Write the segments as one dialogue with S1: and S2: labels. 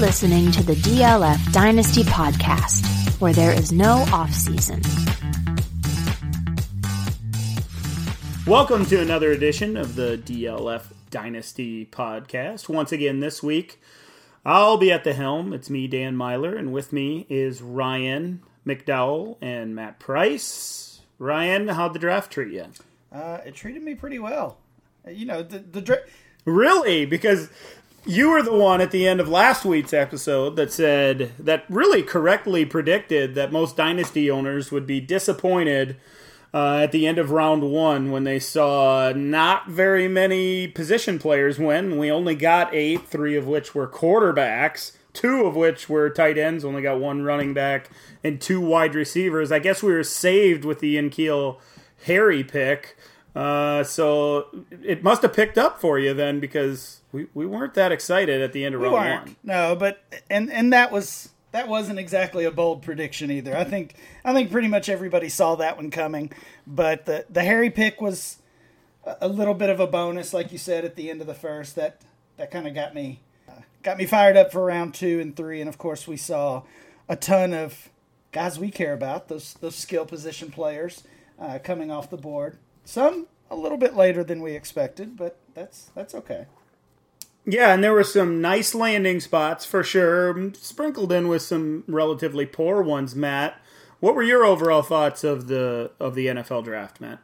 S1: Listening to the DLF Dynasty Podcast, where there is no off season.
S2: Welcome to another edition of the DLF Dynasty Podcast. Once again, this week, I'll be at the helm. It's me, Dan Meylor, and with me is Ryan McDowell and Matt Price. Ryan, how'd the draft treat you?
S3: Uh, it treated me pretty well. You know, the the dra-
S2: Really? Because you were the one at the end of last week's episode that said that really correctly predicted that most dynasty owners would be disappointed uh, at the end of round one when they saw not very many position players win. We only got eight, three of which were quarterbacks, two of which were tight ends, only got one running back, and two wide receivers. I guess we were saved with the N'Keal Harry pick. Uh, so it must have picked up for you then because we, we weren't that excited at the end of
S3: we
S2: round
S3: weren't.
S2: one.
S3: No, but and and that was that wasn't exactly a bold prediction either. I think I think pretty much everybody saw that one coming. But the the Harry pick was a- little bit of a bonus, like you said at the end of the first. That that kind of got me uh, got me fired up for round two and three. And of course, we saw a ton of guys we care about those those skill position players uh, coming off the board. Some a little bit later than we expected, but that's that's okay.
S2: Yeah, and there were some nice landing spots for sure, sprinkled in with some relatively poor ones. Matt, what were your overall thoughts of the of the NFL draft, Matt?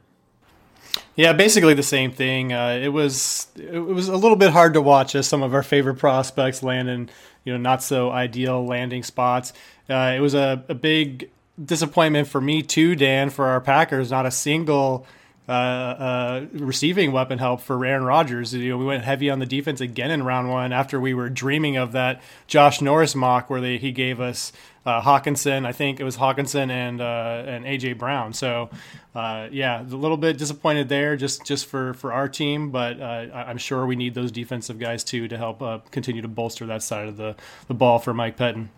S4: Yeah, basically the same thing. Uh, it was it was a little bit hard to watch as some of our favorite prospects land in you know not so ideal landing spots. Uh, it was a, a big disappointment for me too, Dan, for our Packers. Not a single uh, uh, receiving weapon help for Aaron Rodgers. You know, we went heavy on the defense again in round one after we were dreaming of that Josh Norris mock where they, he gave us uh, Hockenson. I think it was Hockenson and uh, and AJ Brown. So uh, yeah, a little bit disappointed there, just just for for our team. But uh, I'm sure we need those defensive guys too to help continue to bolster that side of the the ball for Mike Pettine.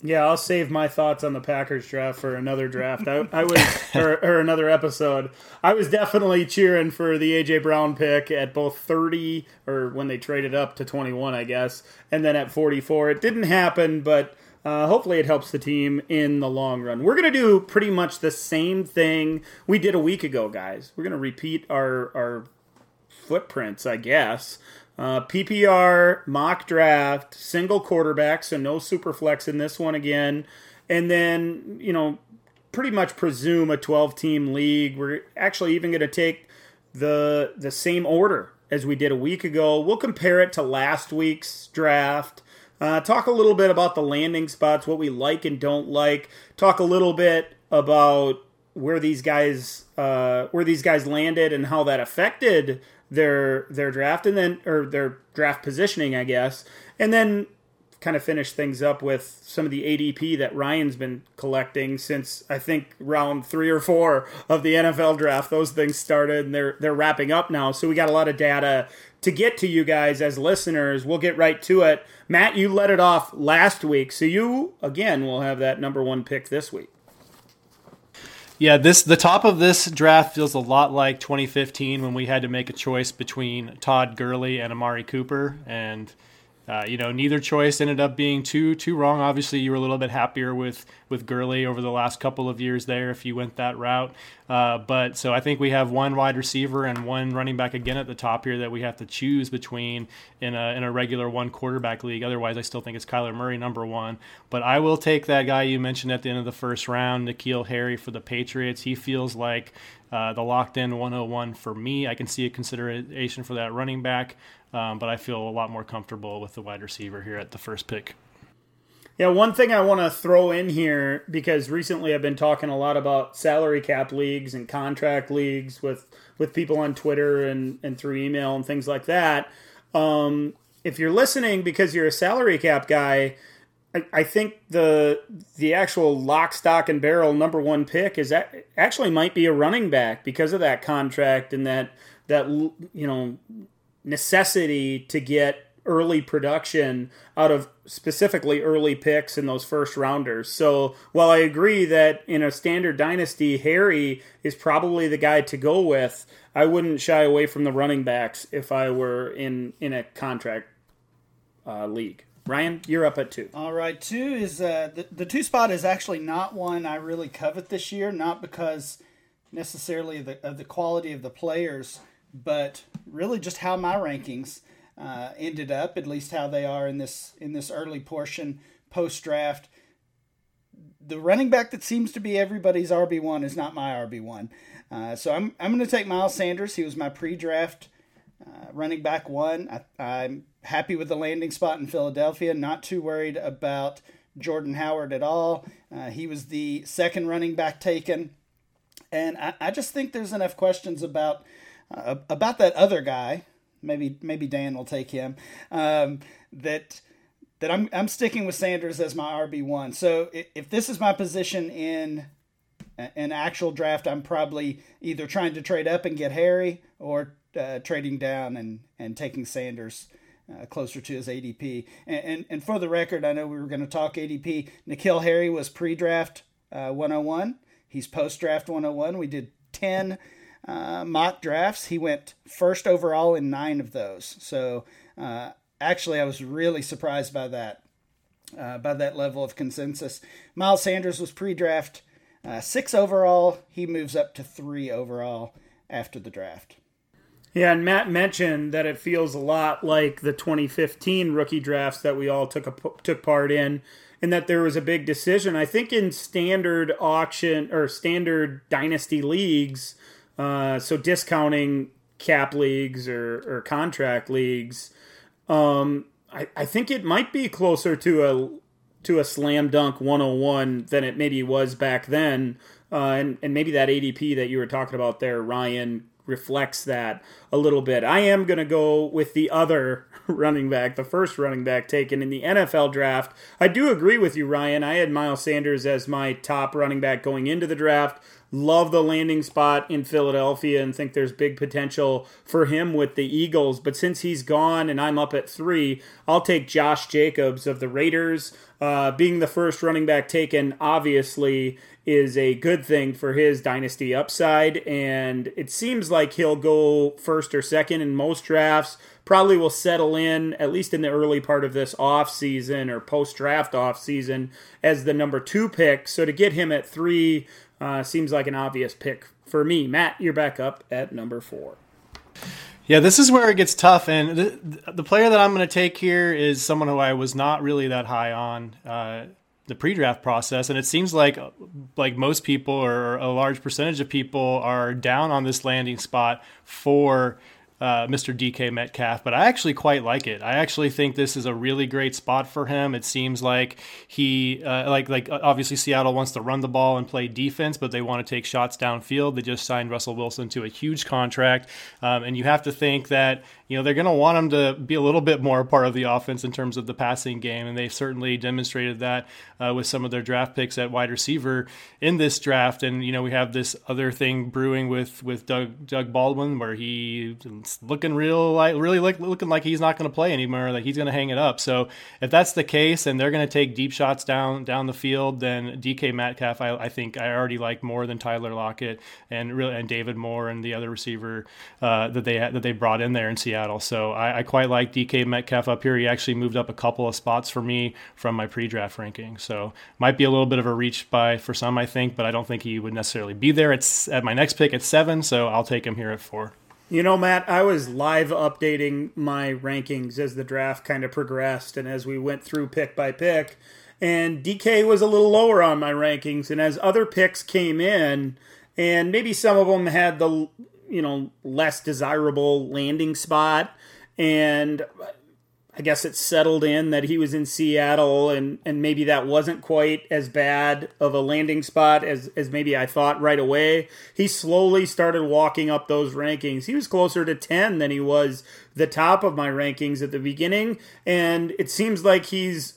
S2: Yeah, I'll save my thoughts on the Packers draft for another draft. I, I was or, or another episode. I was definitely cheering for the AJ Brown pick at both 30 or when they traded up to 21, I guess, and then at 44. It didn't happen, but uh, hopefully it helps the team in the long run. We're gonna do pretty much the same thing we did a week ago, guys. We're gonna repeat our our footprints, I guess. Uh, PPR mock draft, single quarterback, so no super flex in this one again. And then, you know, pretty much presume a 12 team league. We're actually even going to take the the same order as we did a week ago. We'll compare it to last week's draft. Uh, talk a little bit about the landing spots, what we like and don't like. Talk a little bit about where these guys uh, where these guys landed and how that affected their their draft and then or their draft positioning, I guess. And then kind of finish things up with some of the ADP that Ryan's been collecting since I think round three or four of the NFL draft. Those things started and they're they're wrapping up now. So we got a lot of data to get to you guys as listeners. We'll get right to it. Matt, you let it off last week, so you again will have that number one pick this week.
S4: Yeah, this the top of this draft feels a lot like 2015 when we had to make a choice between Todd Gurley and Amari Cooper, and uh, you know neither choice ended up being too too wrong. Obviously, you were a little bit happier with with Gurley over the last couple of years there if you went that route. Uh, but so I think we have one wide receiver and one running back again at the top here that we have to choose between in a in a regular one quarterback league. Otherwise, I still think it's Kyler Murray number one. But I will take that guy you mentioned at the end of the first round, N'Keal Harry for the Patriots. He feels like uh, the locked in 101 for me. I can see a consideration for that running back, um, but I feel a lot more comfortable with the wide receiver here at the first pick.
S2: Yeah, one thing I want to throw in here because recently I've been talking a lot about salary cap leagues and contract leagues with with people on Twitter and and through email and things like that. Um, if you're listening because you're a salary cap guy, I, I think the the actual lock, stock, and barrel number one pick is that actually might be a running back because of that contract and that that you know necessity to get early production out of specifically early picks in those first rounders. So while I agree that in a standard dynasty, Harry is probably the guy to go with, I wouldn't shy away from the running backs if I were in in a contract uh, league. Ryan, you're up at two.
S3: All right, two is uh, the the two spot is actually not one I really covet this year, not because necessarily the, of the quality of the players, but really just how my rankings uh, ended up, at least how they are in this in this early portion post draft. The running back that seems to be everybody's RB one is not my RB one, uh, so I'm I'm going to take Miles Sanders. He was my pre-draft uh, running back one. I, I'm happy with the landing spot in Philadelphia. Not too worried about Jordan Howard at all. Uh, he was the second running back taken, and I, I just think there's enough questions about uh, about that other guy maybe maybe Dan will take him. Um, that that I'm I'm sticking with Sanders as my RB one. So if, if this is my position in an actual draft, I'm probably either trying to trade up and get Harry or uh, trading down and and taking Sanders. Uh, closer to his ADP. And, and, and for the record, I know we were going to talk ADP. N'Keal Harry was pre draft uh, 101. He's post draft 101. We did 10 uh, mock drafts. He went first overall in nine of those. So uh, actually, I was really surprised by that, uh, by that level of consensus. Miles Sanders was pre-draft uh, six overall. He moves up to three overall after the draft.
S2: Yeah, and Matt mentioned that it feels a lot like the 2015 rookie drafts that we all took a, took part in, and that there was a big decision. I think in standard auction or standard dynasty leagues, uh, so discounting cap leagues or, or contract leagues, um, I, I think it might be closer to a to a slam dunk 101 than it maybe was back then. Uh, and, and maybe that ADP that you were talking about there, Ryan, reflects that a little bit. I am going to go with the other running back, the first running back taken in the NFL draft. I do agree with you, Ryan. I had Miles Sanders as my top running back going into the draft. Love the landing spot in Philadelphia and think there's big potential for him with the Eagles. But since he's gone and I'm up at three, I'll take Josh Jacobs of the Raiders. Uh, being the first running back taken, obviously, is a good thing for his dynasty upside. And it seems like he'll go first or second in most drafts. Probably will settle in, at least in the early part of this off season or post draft off season, as the number two pick. So to get him at three uh, seems like an obvious pick for me. Matt, you're back up at number four.
S4: Yeah, this is where it gets tough, and the, the player that I'm going to take here is someone who I was not really that high on uh, the pre-draft process, and it seems like like most people or a large percentage of people are down on this landing spot for uh, Mr. DK Metcalf, but I actually quite like it. I actually think this is a really great spot for him. It seems like he, uh, like, like obviously Seattle wants to run the ball and play defense, but they want to take shots downfield. They just signed Russell Wilson to a huge contract, um, and you have to think that you know they're going to want him to be a little bit more a part of the offense in terms of the passing game, and they certainly demonstrated that uh, with some of their draft picks at wide receiver in this draft. And you know we have this other thing brewing with with Doug Doug Baldwin, where he's looking real like really look, looking like he's not going to play anymore, like he's going to hang it up. So if that's the case, and they're going to take deep shots down down the field, then DK Metcalf, I, I think I already like more than Tyler Lockett and really and David Moore and the other receiver uh, that they that they brought in there in Seattle. Seattle. So I, I, quite like DK Metcalf up here. He actually moved up a couple of spots for me from my pre-draft ranking. So might be a little bit of a reach by for some, I think, but I don't think he would necessarily be there. It's at my next pick at seven, so I'll take him here at four.
S2: You know, Matt, I was live updating my rankings as the draft kind of progressed and as we went through pick by pick. And DK was a little lower on my rankings. And as other picks came in, and maybe some of them had the you know less desirable landing spot and I guess it settled in that he was in Seattle and, and maybe that wasn't quite as bad of a landing spot as, as maybe I thought right away. He slowly started walking up those rankings. He was closer to 10 than he was the top of my rankings at the beginning. And it seems like he's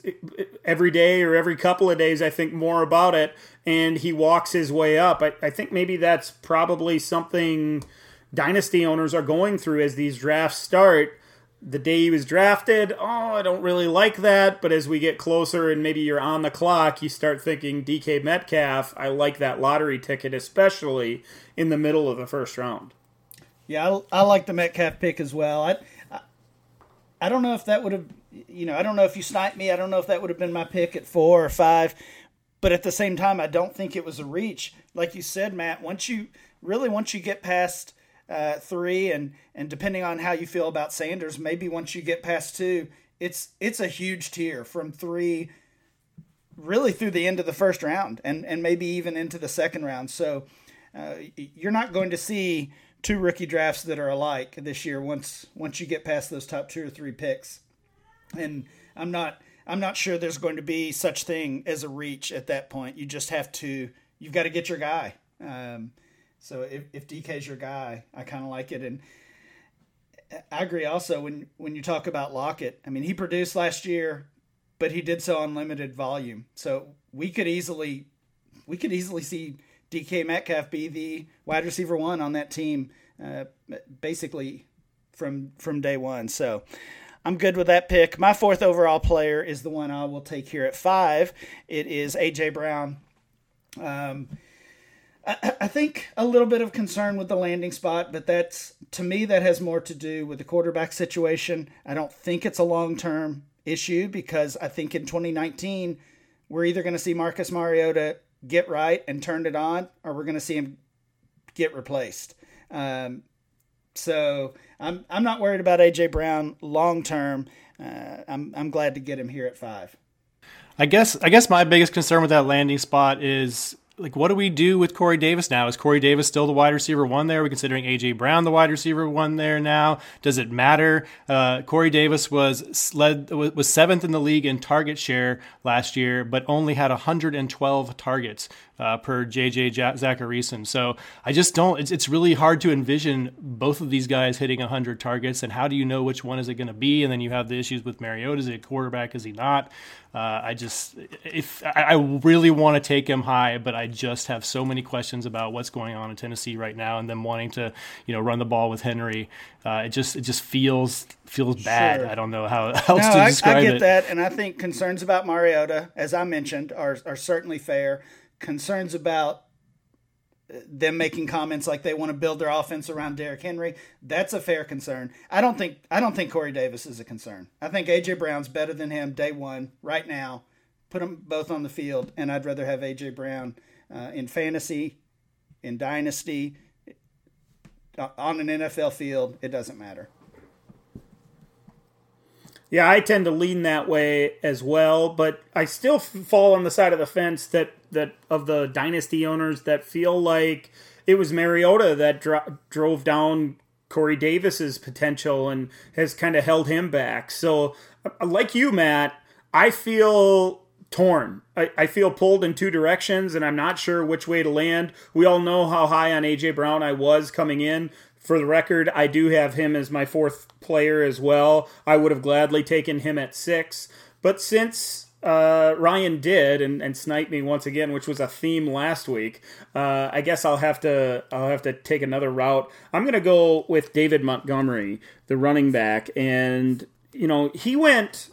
S2: every day or every couple of days, I think more about it. And he walks his way up. I, I think maybe that's probably something dynasty owners are going through as these drafts start the day he was drafted, oh, I don't really like that. But as we get closer and maybe you're on the clock, you start thinking DK Metcalf, I like that lottery ticket, especially in the middle of the first round.
S3: Yeah, I, I like the Metcalf pick as well. I, I, I don't know if that would have, you know, I don't know if you sniped me. I don't know if that would have been my pick at four or five. But at the same time, I don't think it was a reach. Like you said, Matt, once you really, once you get past – uh, three, and and depending on how you feel about Sanders, maybe once you get past two, it's it's a huge tier from three, really through the end of the first round, and and maybe even into the second round. So uh, you're not going to see two rookie drafts that are alike this year once once you get past those top two or three picks, and I'm not. I'm not sure there's going to be such thing as a reach at that point. You just have to, you've got to get your guy. Um, so if, if DK's your guy, I kind of like it. And I agree also when, when you talk about Lockett, I mean, he produced last year, but he did so on limited volume. So we could easily, we could easily see DK Metcalf be the wide receiver one on that team, uh, basically from, from day one. So I'm good with that pick. My fourth overall player is the one I will take here at five. It is AJ Brown. Um, I, think a little bit of concern with the landing spot, but that's to me that has more to do with the quarterback situation. I don't think it's a long term issue because I think in 2019 we're either going to see Marcus Mariota get right and turn it on, or we're going to see him get replaced. Um, so I'm I'm not worried about AJ Brown long term. Uh, I'm I'm glad to get him here at five.
S4: I guess I guess my biggest concern with that landing spot is like what do we do with Corey Davis now? Is Corey Davis still the wide receiver one there? Are we considering AJ Brown the wide receiver one there now? Does it matter? Uh, Corey Davis was led was seventh in the league in target share last year, but only had 112 targets uh, per JJ Zachariason. So I just don't. It's, it's really hard to envision both of these guys hitting 100 targets. And how do you know which one is it going to be? And then you have the issues with Mariota. Is he a quarterback? Is he not? Uh, I just if I, I really want to take him high, but I just have so many questions about what's going on in Tennessee right now, and them wanting to you know run the ball with Henry. Uh, it just it just feels feels bad. Sure. I don't know how else no, to describe
S3: it. I
S4: get
S3: it. that, and I think concerns about Mariota, as I mentioned, are are certainly fair concerns about them making comments like they want to build their offense around Derrick Henry. That's a fair concern. I don't think I don't think Corey Davis is a concern. I think AJ Brown's better than him day one right now. Put them both on the field, and I'd rather have AJ Brown uh, in fantasy, in dynasty, uh, on an NFL field. It doesn't matter.
S2: Yeah, I tend to lean that way as well, but I still fall on the side of the fence that that of the dynasty owners that feel like it was Mariota that dro- drove down Corey Davis's potential and has kind of held him back. So, uh, like you, Matt, I feel torn. I, I feel pulled in two directions, and I'm not sure which way to land. We all know how high on AJ Brown I was coming in. For the record, I do have him as my fourth player as well. I would have gladly taken him at six. But since uh, Ryan did and, and sniped me once again, which was a theme last week, uh, I guess I'll have to I'll have to take another route. I'm gonna go with David Montgomery, the running back, and you know he went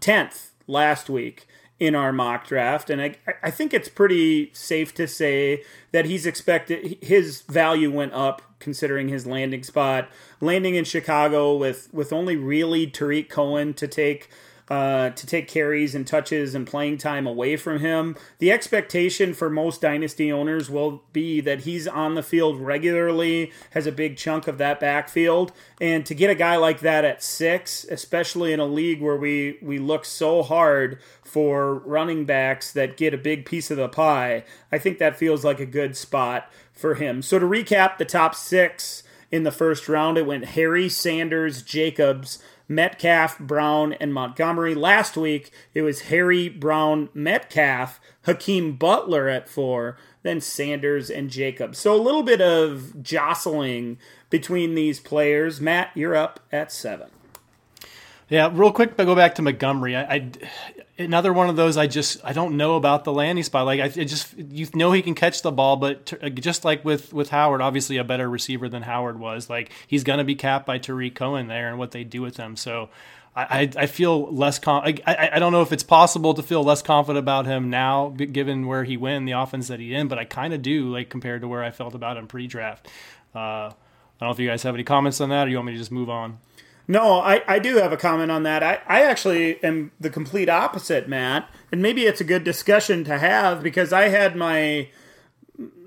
S2: tenth last week in our mock draft, and I I think it's pretty safe to say that he's expected his value went up considering his landing spot. Landing in Chicago with with only really Tarik Cohen to take uh, to take carries and touches and playing time away from him. The expectation for most dynasty owners will be that he's on the field regularly, has a big chunk of that backfield, and to get a guy like that at six, especially in a league where we we look so hard for running backs that get a big piece of the pie, I think that feels like a good spot for him. So to recap the top six in the first round, it went Harry, Sanders, Jacobs. Metcalf, Brown, and Montgomery. Last week, it was Harry, Brown, Metcalf, Hakeem Butler at four, then Sanders and Jacobs. So a little bit of jostling between these players. Matt, you're up at seven.
S4: Yeah, real quick, I go back to Montgomery. I, I, another one of those. I just I don't know about the landing spot. Like I, just you know he can catch the ball, but t- just like with with Howard, obviously a better receiver than Howard was. Like he's gonna be capped by Tarik Cohen there and what they do with him. So. I, I feel less com- I, I, I don't know if it's possible to feel less confident about him now given where he went the offense that he in but I kind of do like compared to where I felt about him pre-draft uh, I don't know if you guys have any comments on that or you want me to just move on
S2: no, I, I do have a comment on that. I, I actually am the complete opposite, Matt. And maybe it's a good discussion to have because I had my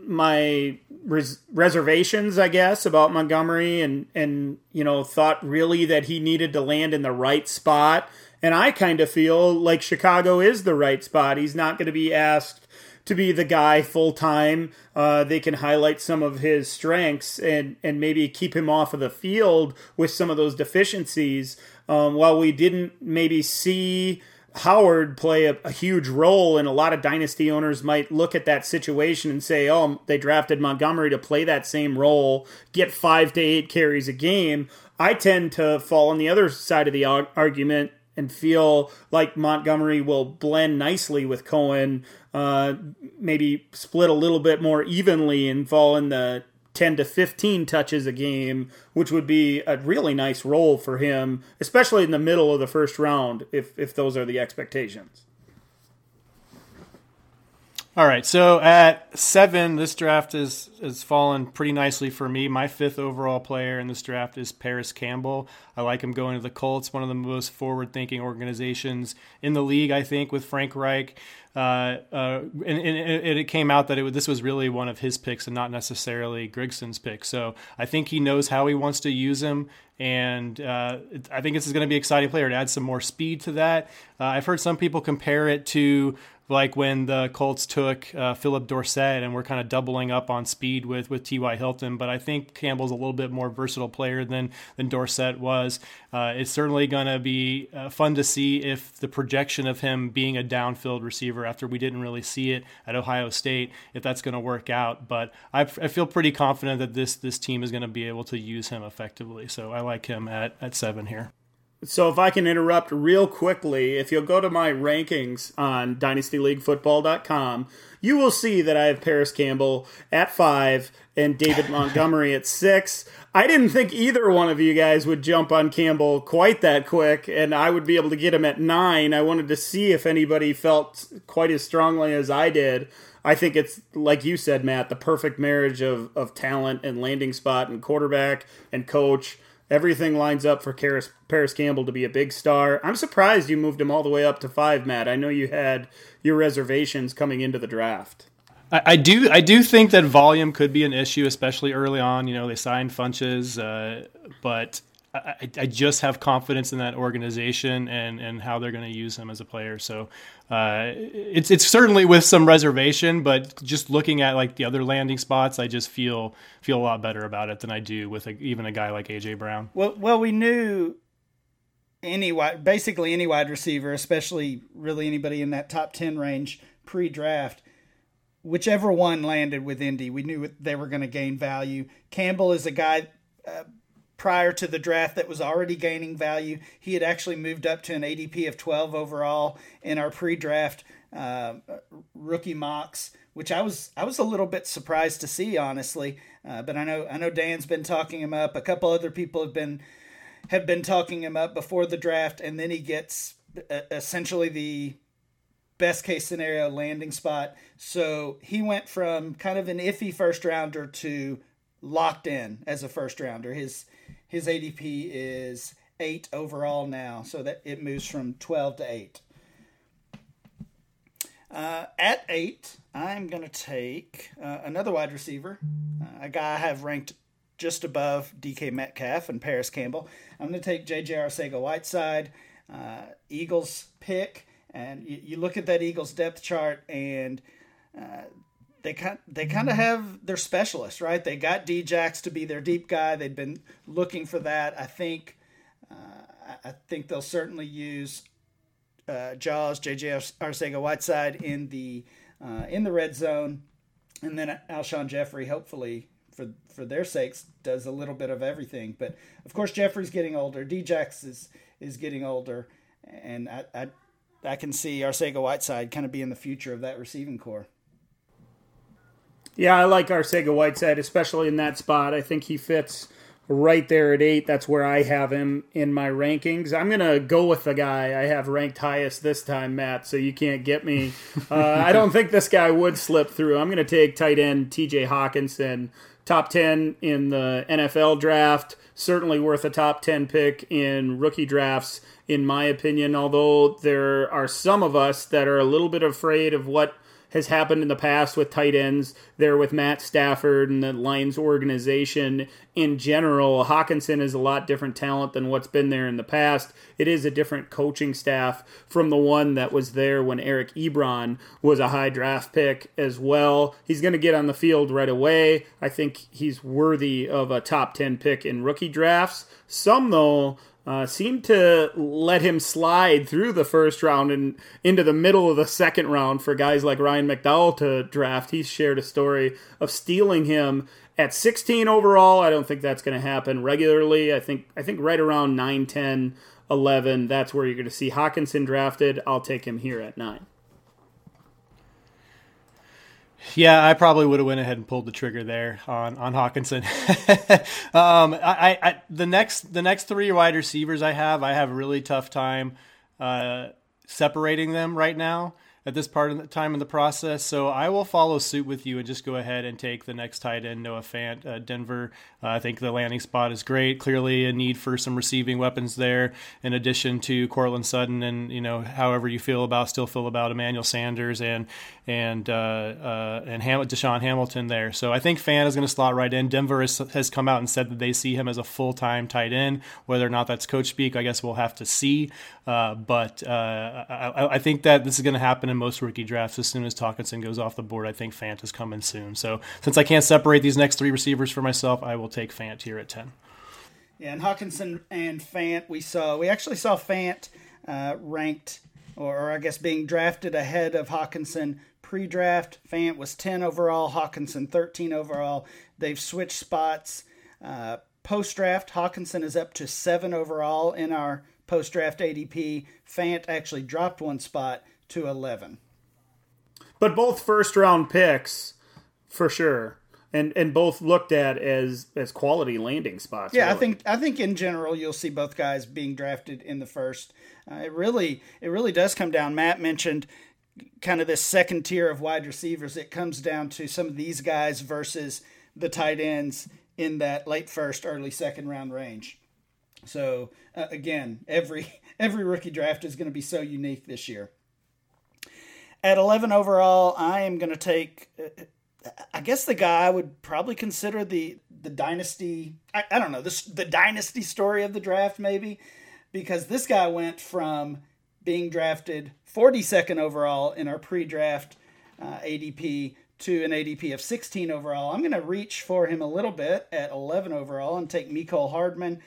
S2: my res- reservations, I guess, about Montgomery and and you know thought really that he needed to land in the right spot. And I kind of feel like Chicago is the right spot. He's not going to be asked to be the guy full time. Uh, they can highlight some of his strengths and and maybe keep him off of the field with some of those deficiencies. Um, while we didn't maybe see Howard play a, a, huge role, and a lot of dynasty owners might look at that situation and say, "Oh, they drafted Montgomery to play that same role, get five to eight carries a game." I tend to fall on the other side of the argument and feel like Montgomery will blend nicely with Cohen, uh, maybe split a little bit more evenly and fall in the 10 to 15 touches a game, which would be a really nice role for him, especially in the middle of the first round, if, if those are the expectations.
S4: All right, so at seven, this draft is has fallen pretty nicely for me. My fifth overall player in this draft is Parris Campbell. I like him going to the Colts, one of the most forward-thinking organizations in the league. I think with Frank Reich, uh, uh, and, and, it came out that it, this was really one of his picks and not necessarily Grigson's pick. So I think he knows how he wants to use him, and uh, I think this is going to be an exciting player to add some more speed to that. Uh, I've heard some people compare it to like when the Colts took uh, Phillip Dorsett and we're kind of doubling up on speed with with T.Y. Hilton. But I think Campbell's a little bit more versatile player than than Dorsett was. Uh, it's certainly going to be uh, fun to see if the projection of him being a downfield receiver after we didn't really see it at Ohio State, if that's going to work out. But I, I feel pretty confident that this this team is going to be able to use him effectively. So I like him at at seven here.
S2: So, if I can interrupt real quickly, if you'll go to my rankings on dynastyleaguefootball.com, you will see that I have Parris Campbell at five and David Montgomery at six. I didn't think either one of you guys would jump on Campbell quite that quick, and I would be able to get him at nine. I wanted to see if anybody felt quite as strongly as I did. I think it's like you said, Matt, the perfect marriage of, of talent and landing spot and quarterback and coach everything lines up for Parris, Parris Campbell to be a big star. I'm surprised you moved him all the way up to five, Matt. I know you had your reservations coming into the draft.
S4: I, I do. I do think that volume could be an issue, especially early on. You know, they signed Funchess, uh, but I, I, just have confidence in that organization and, and how they're going to use him as a player. So uh, it's it's certainly with some reservation, but just looking at like the other landing spots, I just feel feel a lot better about it than I do with a, even a guy like AJ Brown.
S3: Well, well, we knew any wide, basically any wide receiver, especially really anybody in that top ten range pre-draft. Whichever one landed with Indy, we knew they were going to gain value. Campbell is a guy. Uh, prior to the draft that was already gaining value. He had actually moved up to an ADP of 12 overall in our pre-draft uh, rookie mocks, which I was I was a little bit surprised to see, honestly. Uh, but I know I know Dan's been talking him up. A couple other people have been have been talking him up before the draft, and then he gets uh, essentially the best case scenario landing spot. So he went from kind of an iffy first rounder to locked in as a first rounder. His his ADP is eight overall now, so that it moves from twelve to eight. Uh, at eight, I'm going to take uh, another wide receiver, uh, a guy I have ranked just above DK Metcalf and Parris Campbell. I'm going to take JJ Arcega Whiteside, uh, Eagles pick, and you, you, look at that Eagles depth chart, and uh, they kind they kind of have their specialists, right? They got Djax to be their deep guy. They've been looking for that. I think uh, I think they'll certainly use uh, Jaws, JJ Arcega Whiteside in the uh, in the red zone, and then Alshon Jeffery, hopefully for for their sakes, does a little bit of everything. But of course, Jeffery's getting older. Djax is is getting older, and I I, I can see Arcega Whiteside kind of being the future of that receiving core.
S2: Yeah, I like Arcega Whiteside, especially in that spot. I think he fits right there at eight. That's where I have him in my rankings. I'm gonna go with the guy I have ranked highest this time, Matt. So you can't get me. Uh, I don't think this guy would slip through. I'm gonna take tight end T.J. Hockenson, top ten in the NFL draft. Certainly worth a top ten pick in rookie drafts, in my opinion. Although there are some of us that are a little bit afraid of what has happened in the past with tight ends there with Matt Stafford and the Lions organization in general. Hockenson is a lot different talent than what's been there in the past. It is a different coaching staff from the one that was there when Eric Ebron was a high draft pick as well. He's going to get on the field right away. I think he's worthy of a top 10 pick in rookie drafts. Some, though, uh, seemed to let him slide through the first round and into the middle of the second round for guys like Ryan McDowell to draft. He shared a story of stealing him at 16 overall. I don't think that's going to happen regularly. I think I think right around 9, 10, 11, that's where you're going to see Hockenson drafted. I'll take him here at 9.
S4: Yeah, I probably would have went ahead and pulled the trigger there on on Hockenson. um, I, I, the next the next three wide receivers I have, I have a really tough time uh, separating them right now at this part of the time in the process. So I will follow suit with you and just go ahead and take the next tight end, Noah Fant, uh, Denver. Uh, I think the landing spot is great. Clearly a need for some receiving weapons there, in addition to Courtland Sutton and you know however you feel about still feel about Emmanuel Sanders and and uh, uh, and Ham- DaeSean Hamilton there. So I think Fant is going to slot right in. Denver has, has come out and said that they see him as a full time tight end. Whether or not that's coach speak, I guess we'll have to see. Uh, but uh, I, I, think that this is going to happen in most rookie drafts. As soon as Hockenson goes off the board, I think Fant is coming soon. So since I can't separate these next three receivers for myself, I will take Fant here at ten.
S3: Yeah, and Hockenson and Fant, we saw we actually saw Fant uh, ranked, or, I guess being drafted ahead of Hockenson pre-draft. Fant was 10 overall, Hockenson 13 overall. They've switched spots. Uh, post-draft, Hockenson is up to seven overall in our post draft ADP. Fant actually dropped one spot to 11.
S2: But both first round picks, for sure. And, and both looked at as as quality landing spots.
S3: Yeah, really. I think I think in general you'll see both guys being drafted in the first. Uh, it really it really does come down. Matt mentioned kind of this second tier of wide receivers. It comes down to some of these guys versus the tight ends in that late first, early second round range. So uh, again, every every rookie draft is going to be so unique this year. At 11 overall, I am going to take. Uh, I guess the guy I would probably consider the the dynasty. I, I don't know this the dynasty story of the draft maybe, because this guy went from being drafted 42nd overall in our pre-draft uh, ADP to an ADP of 16 overall. I'm going to reach for him a little bit at 11 overall and take Mecole Hardman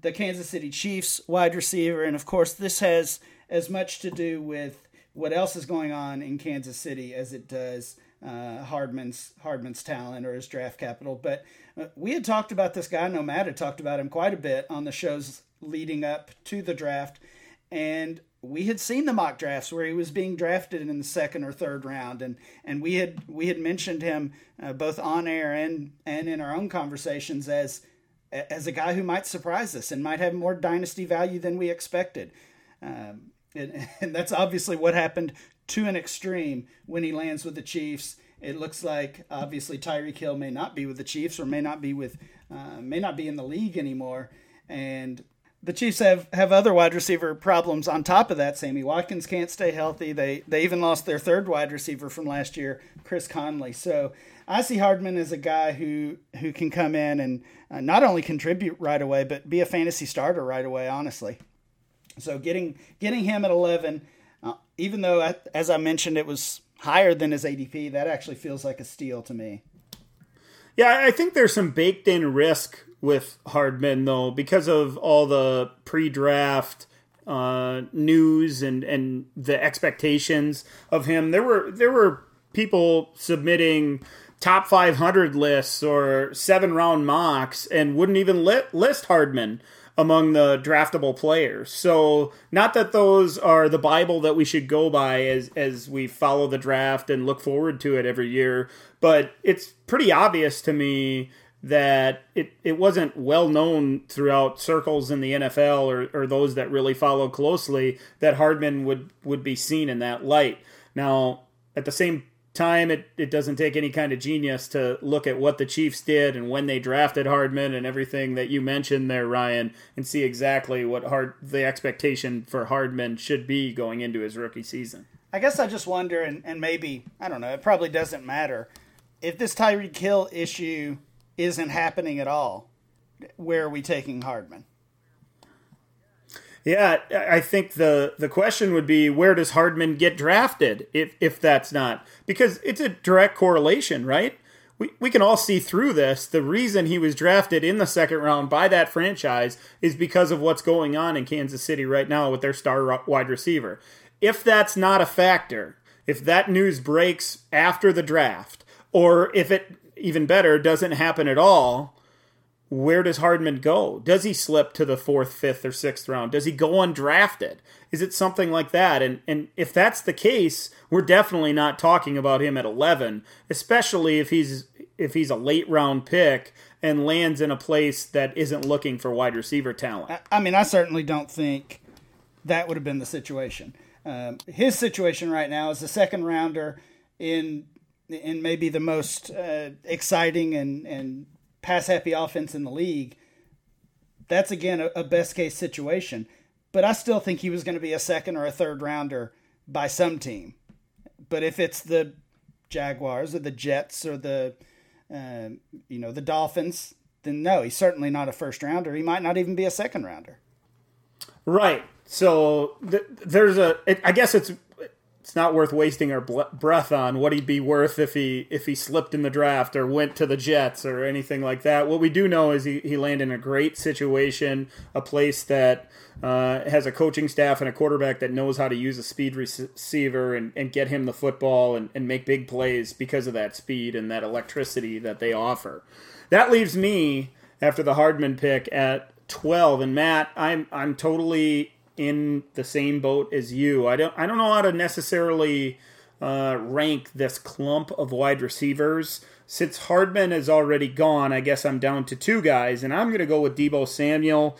S3: the Kansas City Chiefs wide receiver. And of course, this has as much to do with what else is going on in Kansas City as it does uh, Hardman's Hardman's talent or his draft capital. But uh, we had talked about this guy. No Matt had talked about him quite a bit on the shows leading up to the draft, and we had seen the mock drafts where he was being drafted in the second or third round, and and we had we had mentioned him uh, both on air and and in our own conversations as as a guy who might surprise us and might have more dynasty value than we expected. Um, and, and, that's obviously what happened to an extreme when he lands with the Chiefs it looks like obviously Tyreek Hill may not be with the Chiefs or may not be with uh, may not be in the league anymore, and the Chiefs have, have other wide receiver problems on top of that. Sammy Watkins can't stay healthy. They they even lost their third wide receiver from last year, Chris Conley. So I see Hardman as a guy who who can come in and uh, not only contribute right away, but be a fantasy starter right away. Honestly, so getting getting him at eleven, uh, even though as I mentioned it was higher than his ADP, that actually feels like a steal to me.
S2: Yeah, I think there's some baked in risk with Hardman though because of all the pre-draft uh, news and and the expectations of him. There were there were people submitting top 500 lists or seven round mocks and wouldn't even list Hardman among the draftable players. So not that those are the Bible that we should go by as as we follow the draft and look forward to it every year, but it's pretty obvious to me that it, it wasn't well known throughout circles in the NFL or, or those that really follow closely that Hardman would, would be seen in that light. Now, at the same time, it, it doesn't take any kind of genius to look at what the Chiefs did and when they drafted Hardman and everything that you mentioned there, Ryan, and see exactly what hard the expectation for Hardman should be going into his rookie season.
S3: I guess I just wonder, and, and maybe, I don't know, it probably doesn't matter. If this Tyreek Hill issue isn't happening at all, where are we taking Hardman?
S2: Yeah, I think the the question would be where does Hardman get drafted if if that's not because it's a direct correlation, right? We, we can all see through this. The reason he was drafted in the second round by that franchise is because of what's going on in Kansas City right now with their star wide receiver. If that's not a factor, if that news breaks after the draft, or if it even better, doesn't happen at all, where does Hardman go? Does he slip to the fourth, fifth, or sixth round? Does he go undrafted? Is it something like that? And and if that's the case, we're definitely not talking about him at eleven, especially if he's if he's a late round pick and lands in a place that isn't looking for wide receiver talent.
S3: I mean, I certainly don't think that would have been the situation. Um, his situation right now is a second rounder in in maybe the most uh, exciting and, and pass happy offense in the league, that's again a, a best case situation. But I still think he was going to be a second or a third rounder by some team. But if it's the Jaguars or the Jets or the uh, you know the Dolphins, then no, he's certainly not a first rounder. He might not even be a second rounder.
S2: Right. So th- there's a. It, I guess it's it's not worth wasting our breath on what he'd be worth if he if he slipped in the draft or went to the Jets or anything like that. What we do know is he, he landed in a great situation, a place that uh, has a coaching staff and a quarterback that knows how to use a speed receiver and, and get him the football and, and make big plays because of that speed and that electricity that they offer. That leaves me after the Hardman pick at 12. And Matt, I'm I'm totally in the same boat as you. I don't I don't know how to necessarily uh, rank this clump of wide receivers. Since Hardman is already gone, I guess I'm down to two guys, and I'm going to go with Deebo Samuel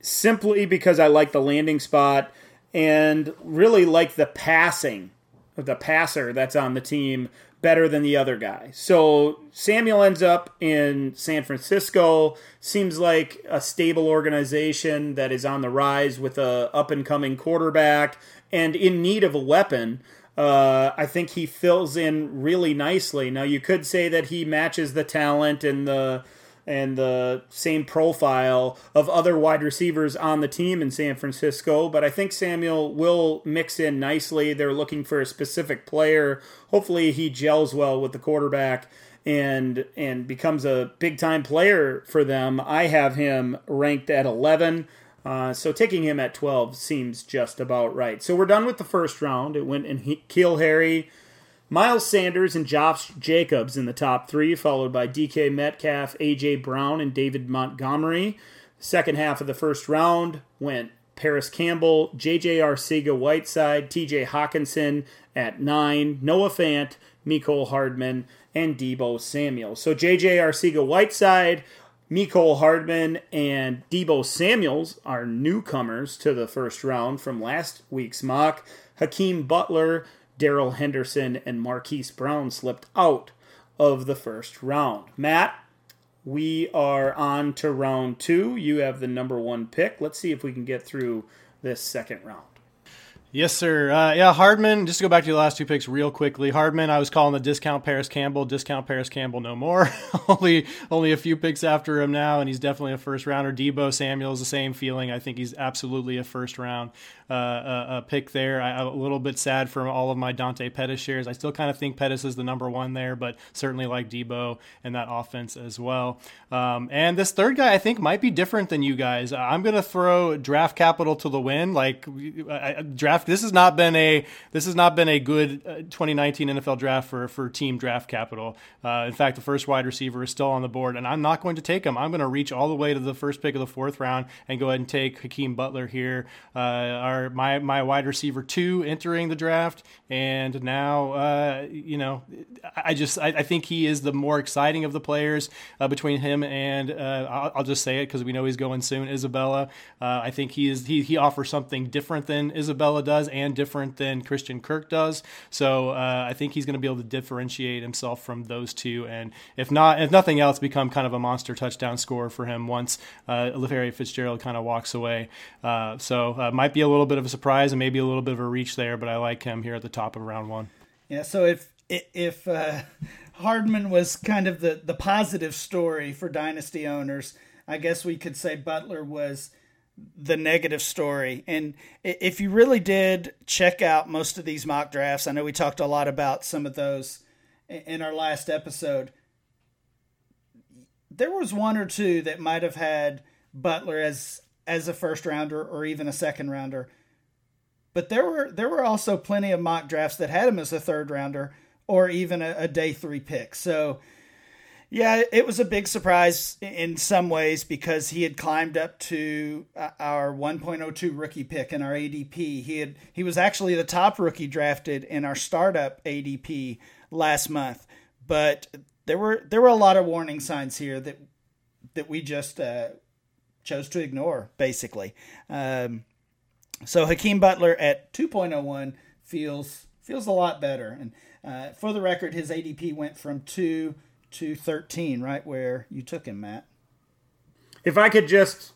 S2: simply because I like the landing spot and really like the passing, of the passer that's on the team better than the other guy. So Samuel ends up in San Francisco. Seems like a stable organization that is on the rise with a up and coming quarterback and in need of a weapon. Uh, I think he fills in really nicely. Now you could say that he matches the talent and the and the same profile of other wide receivers on the team in San Francisco. But I think Samuel will mix in nicely. They're looking for a specific player. Hopefully, he gels well with the quarterback and and becomes a big time player for them. I have him ranked at 11. Uh, so taking him at 12 seems just about right. So we're done with the first round. It went in N'Keal Harry, Miles Sanders and Josh Jacobs in the top three, followed by DK Metcalf, A.J. Brown, and David Montgomery. Second half of the first round went Parris Campbell, J.J. Arcega Whiteside, T.J. Hockenson at nine, Noah Fant, Mecole Hardman, and Deebo Samuel. So J.J. Arcega Whiteside, Mecole Hardman, and Deebo Samuels are newcomers to the first round from last week's mock. Hakeem Butler, Darrell Henderson and Marquise Brown slipped out of the first round. Matt, we are on to round two. You have the number one pick. Let's see if we can get through this second round.
S4: Yes, sir. Uh, yeah, Hardman. Just to go back to the last two picks real quickly. Hardman, I was calling the discount Parris Campbell. Discount Parris Campbell, no more. only, only a few picks after him now, and he's definitely a first rounder. Deebo Samuel's the same feeling. I think he's absolutely a first round uh, a, pick there. I, am a little bit sad for all of my Dante Pettis shares. I still kind of think Pettis is the number one there, but certainly like Deebo and that offense as well. Um, and this third guy, I think, might be different than you guys. I'm going to throw draft capital to the win. Like I, draft, this has not been a this has not been a good uh, 2019 NFL draft for for team draft capital. Uh, in fact, the first wide receiver is still on the board, and I'm not going to take him. I'm going to reach all the way to the first pick of the fourth round and go ahead and take Hakeem Butler here. Uh, our my my wide receiver two entering the draft, and now uh, you know I just I, I, think he is the more exciting of the players uh, between him and uh, I'll, I'll, just say it because we know he's going soon. Isabella, I think he is he he offers something different than Isabella does and different than Christian Kirk does. So uh, I think he's going to be able to differentiate himself from those two, and if not if nothing else, become kind of a monster touchdown scorer for him once uh, Fitzgerald kind of walks away. so might be a little bit of a surprise and maybe a little bit of a reach there, but I like him here at the top of round one.
S3: Yeah. So if if uh, Hardman was kind of the the positive story for dynasty owners, I guess we could say Butler was the negative story. And if you really did check out most of these mock drafts, I know we talked a lot about some of those in our last episode. There was one or two that might have had Butler as as a first rounder or even a second rounder. But there were there were also plenty of mock drafts that had him as a third rounder or even a, a day three pick. So yeah, it was a big surprise in some ways because he had climbed up to uh, our 1.02 rookie pick in our ADP. He had he was actually the top rookie drafted in our startup ADP last month, but there were there were a lot of warning signs here that that we just uh, chose to ignore, basically. Um, so Hakeem Butler at 2.01 feels feels a lot better. And uh, for the record, his ADP went from two to 13, right where you took him, Matt.
S2: If I could just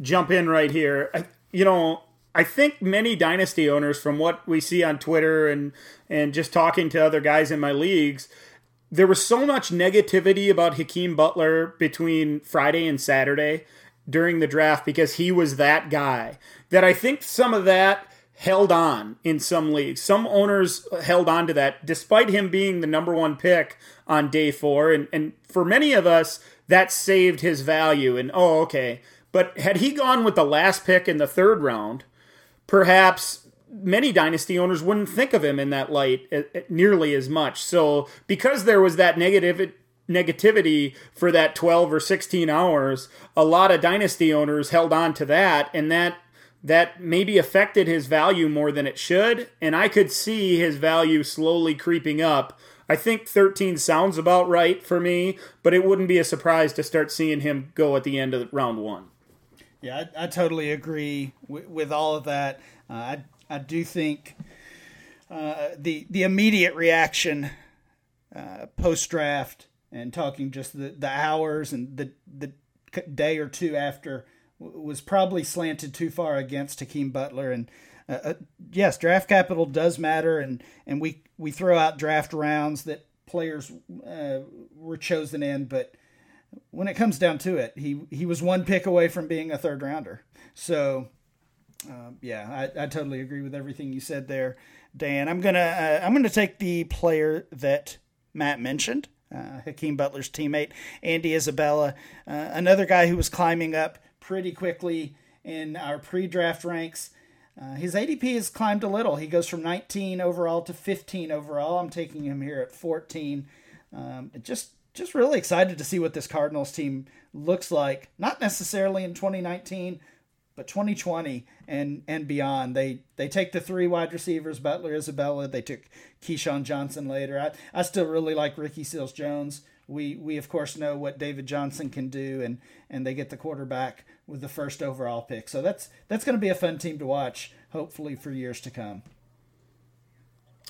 S2: jump in right here, I, you know, I think many dynasty owners, from what we see on Twitter and and just talking to other guys in my leagues, there was so much negativity about Hakeem Butler between Friday and Saturday during the draft because he was that guy. That I think some of that held on in some leagues. Some owners held on to that despite him being the number one pick on day four. And, and for many of us, that saved his value. And oh, okay. But had he gone with the last pick in the third round, perhaps many dynasty owners wouldn't think of him in that light eh, eh, nearly as much. So because there was that negative negativity for that 12 or 16 hours, a lot of dynasty owners held on to that and that that maybe affected his value more than it should and I could see his value slowly creeping up. I think 13 sounds about right for me, but it wouldn't be a surprise to start seeing him go at the end of round 1.
S3: Yeah, I, I totally agree with, with, all of that. Uh, I I do think uh, the the immediate reaction uh, post draft and talking just the, the hours and the the day or two after was probably slanted too far against Hakeem Butler. And uh, uh, yes draft capital does matter. And and we we throw out draft rounds that players uh, were chosen in. But when it comes down to it he he was one pick away from being a third rounder. So um, yeah I, I totally agree with everything you said there Dan. I'm gonna uh, I'm gonna take the player that Matt mentioned uh, Hakeem Butler's teammate, Andy Isabella, uh, another guy who was climbing up pretty quickly in our pre draft ranks. Uh, his ADP has climbed a little. He goes from 19 overall to 15 overall. I'm taking him here at 14. Um, just just really excited to see what this Cardinals team looks like. Not necessarily in 2019, but 2020 and and beyond, they they take the three wide receivers, Butler, Isabella. They took KeeSean Johnson later. I, I still really like Ricky Seals Jones. We we of course know what David Johnson can do, and and they get the quarterback with the first overall pick. So that's that's going to be a fun team to watch, hopefully for years to come.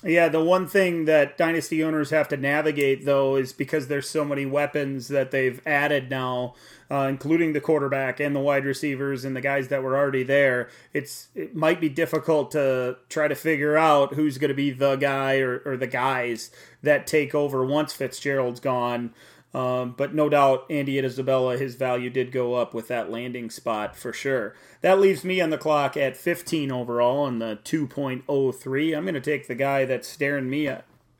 S2: Yeah, the one thing that dynasty owners have to navigate though is because there's so many weapons that they've added now, uh, including the quarterback and the wide receivers and the guys that were already there. It's it might be difficult to try to figure out who's going to be the guy or, or the guys that take over once Fitzgerald's gone. Um, but no doubt, Andy and Isabella, his value did go up with that landing spot for sure. That leaves me on the clock at 15 overall in the 2.03. I'm going to take the guy that's staring me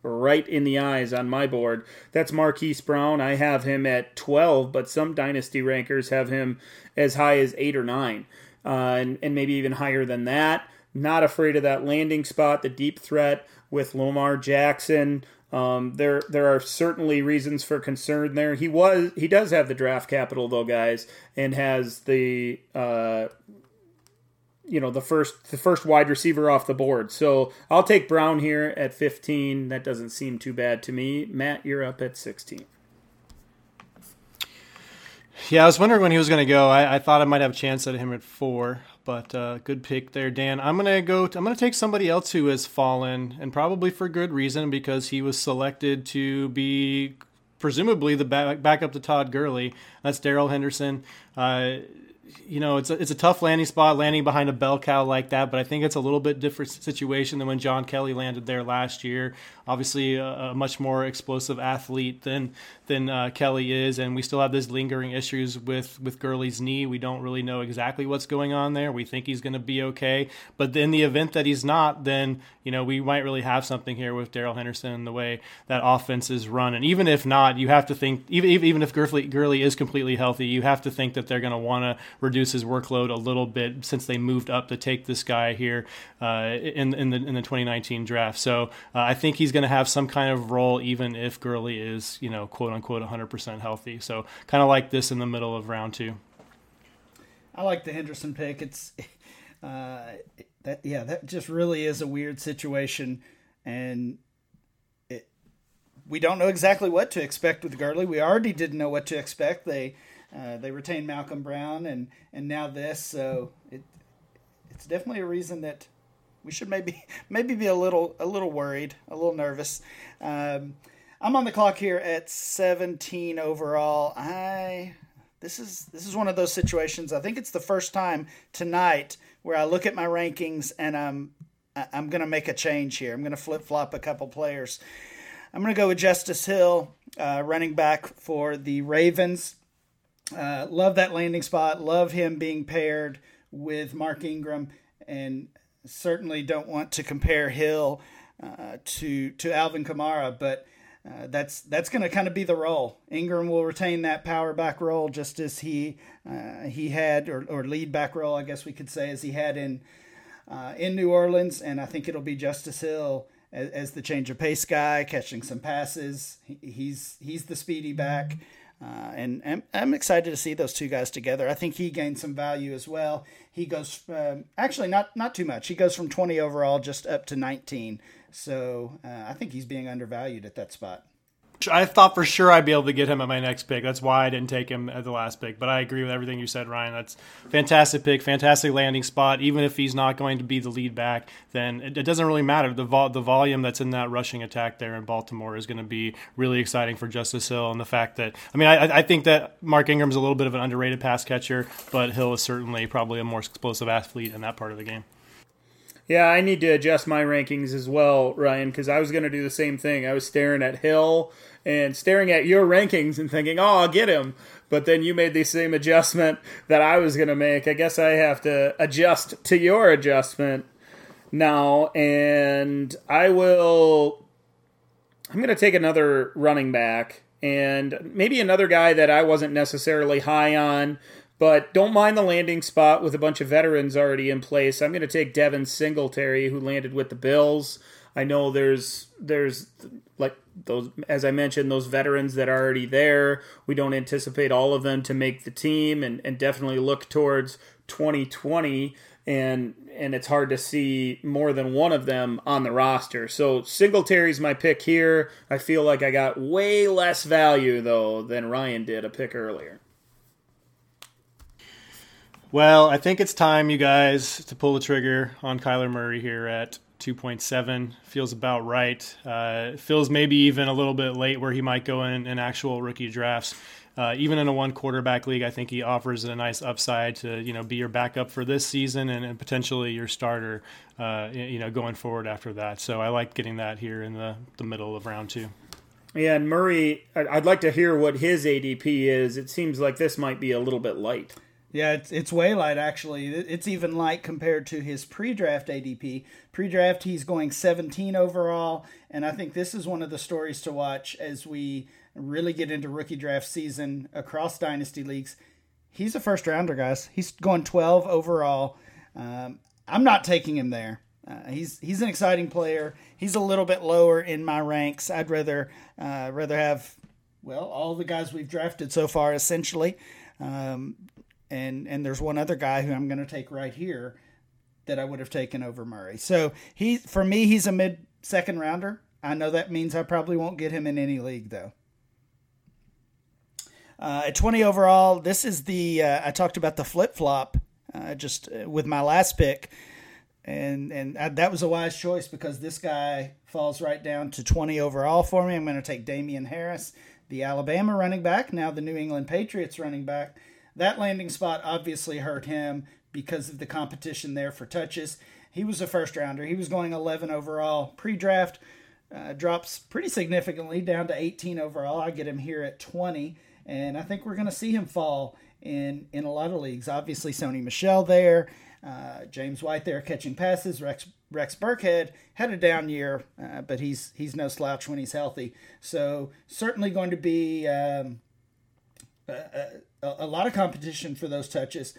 S2: right in the eyes on my board. That's Marquise Brown. I have him at 12, but some dynasty rankers have him as high as 8 or 9, uh, and, and maybe even higher than that. Not afraid of that landing spot, the deep threat with Lamar Jackson. Um, there there are certainly reasons for concern there. He was he does have the draft capital though, guys, and has the uh, you know the first the first wide receiver off the board. So I'll take Brown here at 15. That doesn't seem too bad to me. Matt, you're up at 16.
S4: Yeah, I was wondering when he was going to go. I, I, thought I might have a chance at him at four. But uh, good pick there, Dan. I'm gonna go. T- I'm gonna take somebody else who has fallen, and probably for good reason because he was selected to be presumably the back, backup to Todd Gurley. That's Darrell Henderson. Uh, you know, it's a, it's a tough landing spot, landing behind a bell cow like that. But I think it's a little bit different situation than when John Kelly landed there last year. Obviously, a, a much more explosive athlete than than uh, Kelly is, and we still have these lingering issues with with Gurley's knee. We don't really know exactly what's going on there. We think he's going to be okay, but in the event that he's not, then you know we might really have something here with Darrell Henderson and the way that offense is run. And even if not, you have to think even even if Gurley, Gurley is completely healthy, you have to think that they're going to want to reduce his workload a little bit since they moved up to take this guy here uh, in in the in the 2019 draft. So uh, I think he's going to have some kind of role, even if Gurley is you know quote unquote 100% healthy. So kind of like this in the middle of round two.
S3: I like the Henderson pick. It's uh, that yeah, that just really is a weird situation, and it we don't know exactly what to expect with Gurley. We already didn't know what to expect. They uh, they retained Malcolm Brown, and and now this. So it it's definitely a reason that we should maybe maybe be a little a little worried, a little nervous. Um, I'm on the clock here at 17 overall. I this is this is one of those situations. I think it's the first time tonight where I look at my rankings and I'm I'm going to make a change here. I'm going to flip flop a couple players. I'm going to go with Justice Hill, uh, running back for the Ravens. Uh, love that landing spot. Love him being paired with Mark Ingram, and certainly don't want to compare Hill uh, to to Alvin Kamara, but uh, that's that's going to kind of be the role. Ingram will retain that power back role just as he uh, he had, or, or lead back role, I guess we could say, as he had in uh, in New Orleans, and I think it'll be Justice Hill as, as the change of pace guy, catching some passes. He, he's he's the speedy back. Uh, and, I'm excited to see those two guys together. I think he gained some value as well. He goes um, actually not not too much. He goes from 20 overall just up to 19. So uh, I think he's being undervalued at that spot.
S4: I thought for sure I'd be able to get him at my next pick. That's why I didn't take him at the last pick. But I agree with everything you said, Ryan. That's fantastic pick, fantastic landing spot. Even if he's not going to be the lead back, then it, it doesn't really matter. The the volume that's in that rushing attack there in Baltimore is going to be really exciting for Justice Hill. And the fact that I mean, I, I think that Mark Ingram's a little bit of an underrated pass catcher, but Hill is certainly probably a more explosive athlete in that part of the game.
S2: Yeah, I need to adjust my rankings as well, Ryan, because I was going to do the same thing. I was staring at Hill and staring at your rankings and thinking, oh, I'll get him. But then you made the same adjustment that I was going to make. I guess I have to adjust to your adjustment now. And I will. I'm going to take another running back and maybe another guy that I wasn't necessarily high on but don't mind the landing spot with a bunch of veterans already in place. I'm going to take Devin Singletary, who landed with the Bills. I know there's there's like those as I mentioned those veterans that are already there. We don't anticipate all of them to make the team, and, and definitely look towards 2020 and and it's hard to see more than one of them on the roster. So Singletary's my pick here. I feel like I got way less value though than Ryan did a pick earlier.
S4: Well, I think it's time, you guys, to pull the trigger on Kyler Murray here at 2.7 feels about right. Uh, feels maybe even a little bit late where he might go in, in actual rookie drafts. Uh, even in a one quarterback league, I think he offers a nice upside to you know be your backup for this season and, and potentially your starter, uh, you know, going forward after that. So I like getting that here in the, the middle of round two.
S2: Yeah, and Murray, I'd like to hear what his ADP is. It seems like this might be a little bit light.
S3: Yeah, it's it's way light actually. It's even light compared to his pre-draft ADP. Pre-draft, he's going 17 overall, and I think this is one of the stories to watch as we really get into rookie draft season across dynasty leagues. He's a first rounder, guys. He's going 12 overall. Um, I'm not taking him there. Uh, he's he's an exciting player. He's a little bit lower in my ranks. I'd rather uh, rather have well all the guys we've drafted so far essentially. Um, and and there's one other guy who I'm going to take right here that I would have taken over Murray. So he for me he's a mid second rounder. I know that means I probably won't get him in any league though. Uh, at 20 overall, this is the uh, I talked about the flip flop uh, just uh, with my last pick, and and I, that was a wise choice because this guy falls right down to 20 overall for me. I'm going to take Damien Harris, the Alabama running back, now the New England Patriots running back. That landing spot obviously hurt him because of the competition there for touches. He was a first rounder. He was going 11 overall pre draft, uh, drops pretty significantly down to 18 overall. I get him here at 20, and I think we're going to see him fall in, in a lot of leagues. Obviously, Sony Michel there, uh, James White there catching passes. Rex Rex Burkhead had a down year, uh, but he's he's no slouch when he's healthy. So certainly going to be um, a, a, lot of competition for those touches.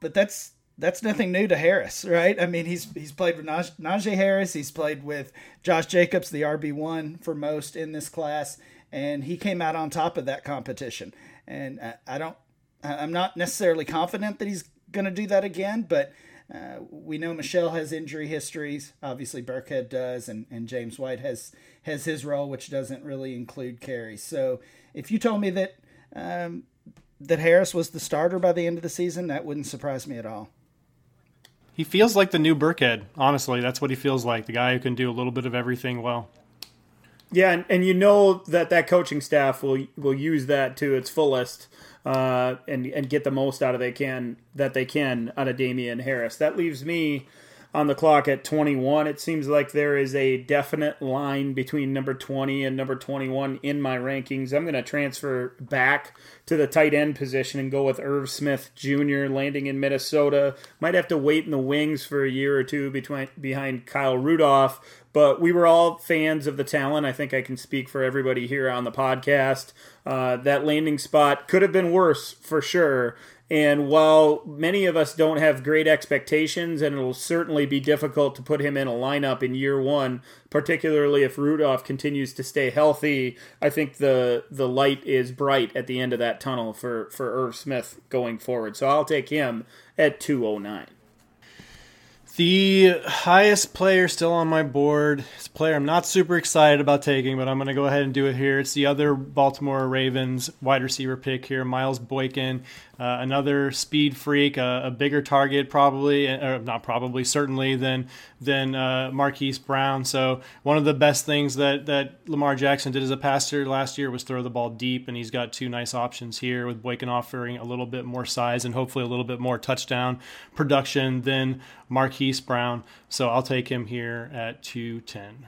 S3: But that's that's nothing new to Harris, right? I mean, he's he's played with Naj- Najee Harris, he's played with Josh Jacobs, the RB one for most in this class, and he came out on top of that competition. And I, I don't, I'm not necessarily confident that he's going to do that again, but uh, we know Michel has injury histories. Obviously, Burkhead does, and, and James White has has his role, which doesn't really include carries. So, if you told me that um, that Harris was the starter by the end of the season, that wouldn't surprise me at all.
S4: He feels like the new Burkhead. Honestly, that's what he feels like. The guy who can do a little bit of everything well.
S2: Yeah, and, and you know that that coaching staff will will use that to its fullest, uh, and and get the most out of they can that they can out of Damien Harris. That leaves me on the clock at 21. It seems like there is a definite line between number 20 and number 21 in my rankings. I'm going to transfer back to the tight end position and go with Irv Smith Jr. landing in Minnesota. Might have to wait in the wings for a year or two between behind Kyle Rudolph, but we were all fans of the talent. I think I can speak for everybody here on the podcast. Uh, that landing spot could have been worse for sure. And while many of us don't have great expectations, and it'll certainly be difficult to put him in a lineup in year one, particularly if Rudolph continues to stay healthy, I think the the light is bright at the end of that tunnel for for Irv Smith going forward. So I'll take him at 209.
S4: The highest player still on my board is a player I'm not super excited about taking, but I'm going to go ahead and do it here. It's the other Baltimore Ravens wide receiver pick here, Miles Boykin. Uh, another speed freak, a bigger target probably, uh, or not probably, certainly than than uh, Marquise Brown. So one of the best things that that Lamar Jackson did as a passer last year was throw the ball deep, and he's got two nice options here with Boykin offering a little bit more size and hopefully a little bit more touchdown production than Marquise Brown. So I'll take him here at two ten.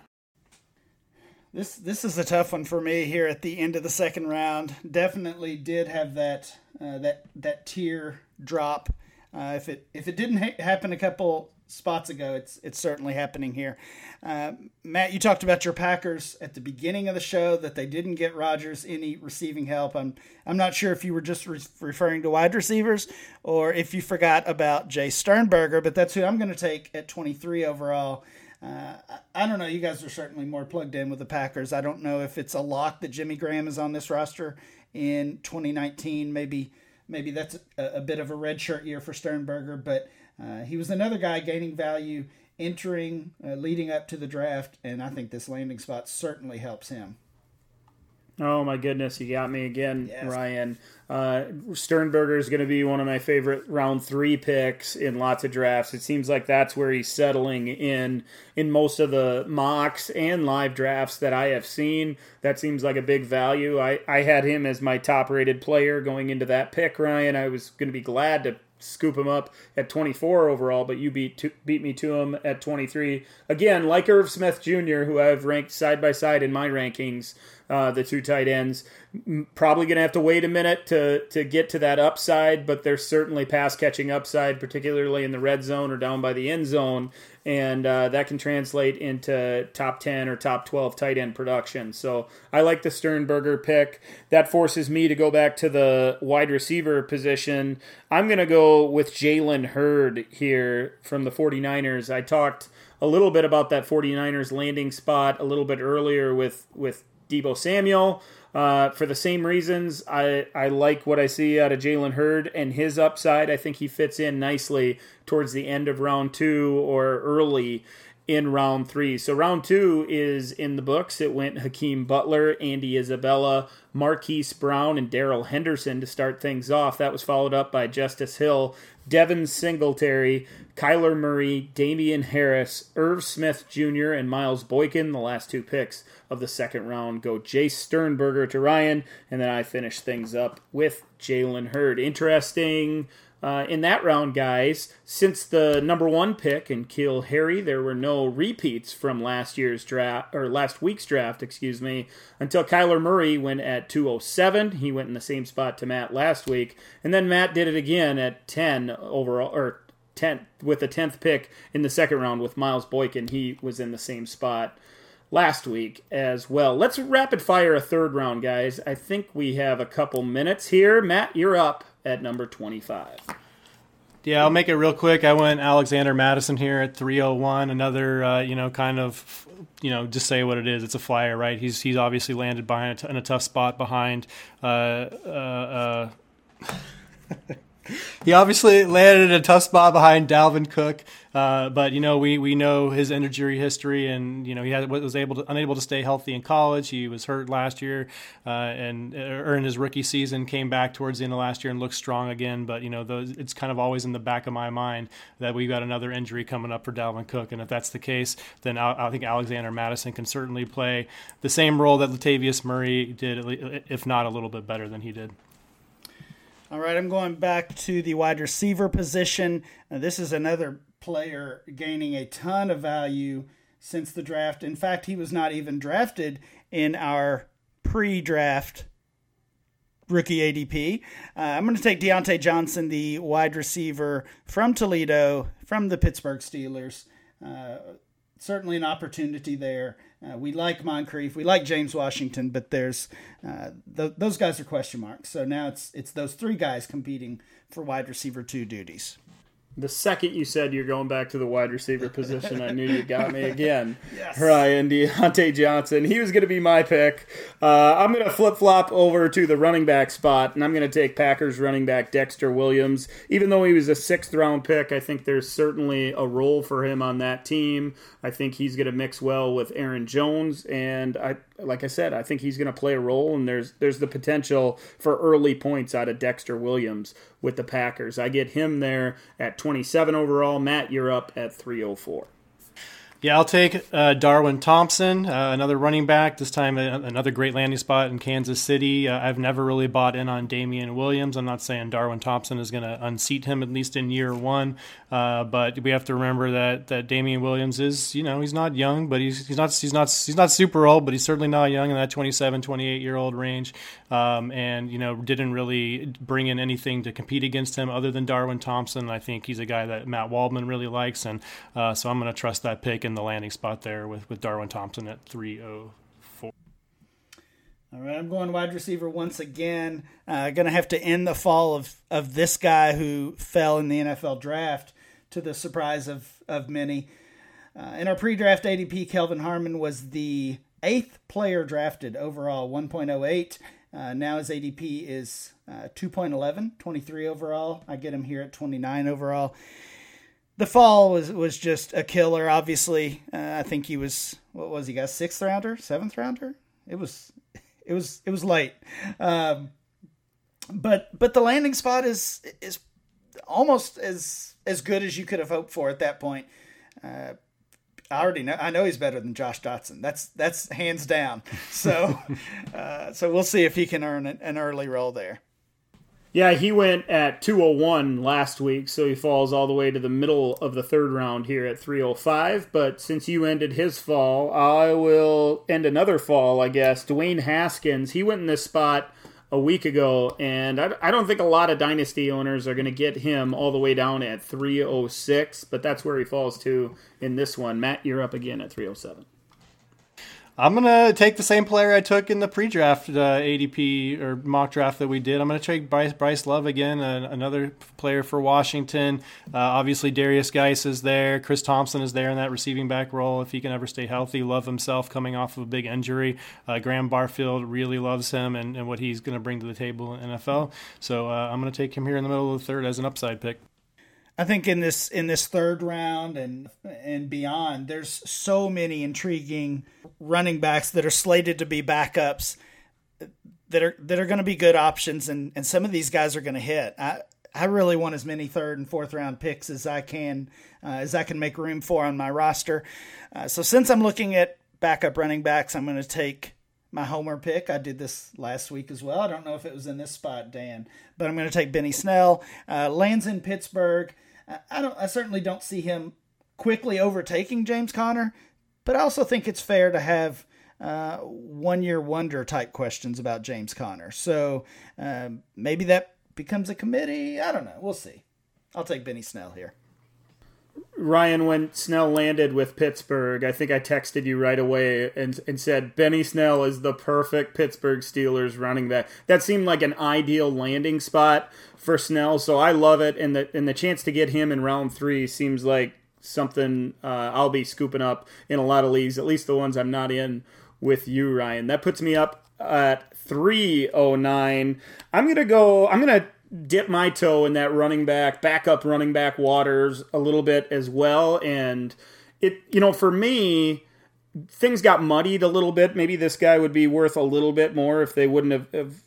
S3: This this is a tough one for me here at the end of the second round. Definitely did have that uh, that that tier drop. Uh, if it if it didn't ha- happen a couple spots ago, it's it's certainly happening here. Uh, Matt, you talked about your Packers at the beginning of the show that they didn't get Rodgers any receiving help. I'm I'm not sure if you were just re- referring to wide receivers or if you forgot about Jace Sternberger, but that's who I'm going to take at 23 overall. Uh, I don't know. You guys are certainly more plugged in with the Packers. I don't know if it's a lock that Jimmy Graham is on this roster in 2019. Maybe maybe that's a, a bit of a redshirt year for Sternberger, but uh, he was another guy gaining value entering, uh, leading up to the draft, and I think this landing spot certainly helps him.
S2: Oh my goodness, you got me again,
S3: Yes.
S2: Ryan. Uh, Sternberger is going to be one of my favorite round three picks in lots of drafts. It seems like that's where he's settling in in most of the mocks and live drafts that I have seen. That seems like a big value. I, I had him as my top rated player going into that pick, Ryan. I was going to be glad to scoop him up at 24 overall, but you beat to, beat me to him at 23. Again, like Irv Smith Jr., who I've ranked side by side in my rankings, uh, the two tight ends. Probably going to have to wait a minute to to get to that upside, but there's certainly pass catching upside, particularly in the red zone or down by the end zone, and uh, that can translate into top 10 or top 12 tight end production. So I like the Sternberger pick. That forces me to go back to the wide receiver position. I'm going to go with Jalen Hurd here from the 49ers. I talked a little bit about that 49ers landing spot a little bit earlier with with Deebo Samuel. Uh, for the same reasons, I, I like what I see out of Jalen Hurd and his upside. I think he fits in nicely towards the end of round two or early in round three. So round two is in the books. It went Hakeem Butler, Andy Isabella, Marquise Brown, and Darrell Henderson to start things off. That was followed up by Justice Hill, Devin Singletary, Kyler Murray, Damien Harris, Irv Smith Jr., and Miles Boykin. The last two picks of the second round go Jace Sternberger to Ryan, and then I finish things up with Jalen Hurd. Interesting uh, in that round, guys. Since the number one pick N'Keal Harry, there were no repeats from last year's draft or last week's draft, excuse me, until Kyler Murray went at 207. He went in the same spot to Matt last week, and then Matt did it again at 10 overall or 10 with the 10th pick in the second round with Miles Boykin. He was in the same spot last week as well. Let's rapid fire a third round, guys. I think we have a couple minutes here. Matt, you're up at number 25.
S4: Yeah, I'll make it real quick. I went Alexander Mattison here at 301. Another, uh, you know, kind of, you know, just say what it is. It's a flyer, right? He's he's obviously landed behind a t- in a tough spot behind. Uh, uh, uh, he obviously landed in a tough spot behind Dalvin Cook, uh, but you know we, we know his injury history, and you know he had, was able to unable to stay healthy in college. He was hurt last year, uh, and or in his rookie season came back towards the end of last year and looked strong again. But you know those, it's kind of always in the back of my mind that we've got another injury coming up for Dalvin Cook, and if that's the case, then I, I think Alexander Mattison can certainly play the same role that Latavius Murray did, if not a little bit better than he did.
S3: All right, I'm going back to the wide receiver position. Uh, this is another player gaining a ton of value since the draft. In fact, he was not even drafted in our pre draft rookie ADP. Uh, I'm going to take Diontae Johnson, the wide receiver from Toledo, from the Pittsburgh Steelers. Uh, certainly an opportunity there. Uh, we like Moncrief, we like James Washington, but there's uh, th- those guys are question marks. So now it's it's those three guys competing for wide receiver two duties.
S2: The second you said you're going back to the wide receiver position, I knew you got me again.
S3: Yes.
S2: Ryan Diontae Johnson. He was going to be my pick. Uh, I'm going to flip flop over to the running back spot, and I'm going to take Packers running back Dexter Williams. Even though he was a sixth round pick, I think there's certainly a role for him on that team. I think he's going to mix well with Aaron Jones, and I, like I said, I think he's going to play a role. And there's there's the potential for early points out of Dexter Williams with the Packers. I get him there at 27 overall. Matt, you're up at 304.
S4: Yeah, I'll take uh, Darwin Thompson, uh, another running back. This time, another great landing spot in Kansas City. Uh, I've never really bought in on Damien Williams. I'm not saying Darwin Thompson is going to unseat him at least in year one, uh, but we have to remember that that Damien Williams is, you know, he's not young, but he's he's not he's not he's not super old, but he's certainly not young in that 27, 28 year old range. Um, and you know, didn't really bring in anything to compete against him other than Darwin Thompson. I think he's a guy that Matt Waldman really likes, and uh, so I'm going to trust that pick in the landing spot there with, with Darwin Thompson at 304.
S3: All right, I'm going wide receiver once again. Uh, going to have to end the fall of, of this guy who fell in the NFL draft to the surprise of, of many. Uh, in our pre draft ADP, Kelvin Harmon was the eighth player drafted overall, 1.08. Uh, now his ADP is uh, 2.11, 23 overall. I get him here at 29 overall. The fall was, was just a killer, obviously. Uh, I think he was, what was he, got sixth rounder, seventh rounder? It was it was it was late. Um, but but the landing spot is is almost as as good as you could have hoped for at that point. Uh, I already know. I know he's better than Josh Doctson. That's that's hands down. So uh, so we'll see if he can earn an early role there.
S2: Yeah, he went at 201 last week, so he falls all the way to the middle of the third round here at 305. But since you ended his fall, I will end another fall, I guess. Dwayne Haskins, he went in this spot a week ago, and I, I don't think a lot of dynasty owners are going to get him all the way down at 306, but that's where he falls to in this one. Matt, you're up again at 307.
S4: I'm gonna take the same player I took in the pre-draft uh, ADP or mock draft that we did. I'm gonna take Bryce, Bryce Love again, uh, another player for Washington. Uh, obviously, Darius Guice is there. Chris Thompson is there in that receiving back role if he can ever stay healthy. Love himself coming off of a big injury. Uh, Graham Barfield really loves him and, and what he's gonna bring to the table in NFL. So uh, I'm gonna take him here in the middle of the third as an upside pick.
S3: I think in this in this third round and and beyond, there's so many intriguing running backs that are slated to be backups that are that are going to be good options, and and some of these guys are going to hit. I I really want as many third and fourth round picks as I can uh, as I can make room for on my roster. Uh, so since I'm looking at backup running backs, I'm going to take my homer pick. I did this last week as well. I don't know if it was in this spot, Dan, but I'm going to take Benny Snell. Uh, lands in Pittsburgh. I don't. I certainly don't see him quickly overtaking James Conner, but I also think it's fair to have uh, one year wonder type questions about James Conner. So um, maybe that becomes a committee. I don't know. We'll see. I'll take Benny Snell here.
S2: Ryan, when Snell landed with Pittsburgh, I think I texted you right away and, and said Benny Snell is the perfect Pittsburgh Steelers running back. That seemed like an ideal landing spot for Snell, so I love it. And the and the chance to get him in round three seems like something uh, I'll be scooping up in a lot of leagues, at least the ones I'm not in with you, Ryan. That puts me up at 309. I'm gonna go. I'm gonna dip my toe in that running back, backup running back waters a little bit as well. And it, you know, for me, things got muddied a little bit. Maybe this guy would be worth a little bit more if they wouldn't have, have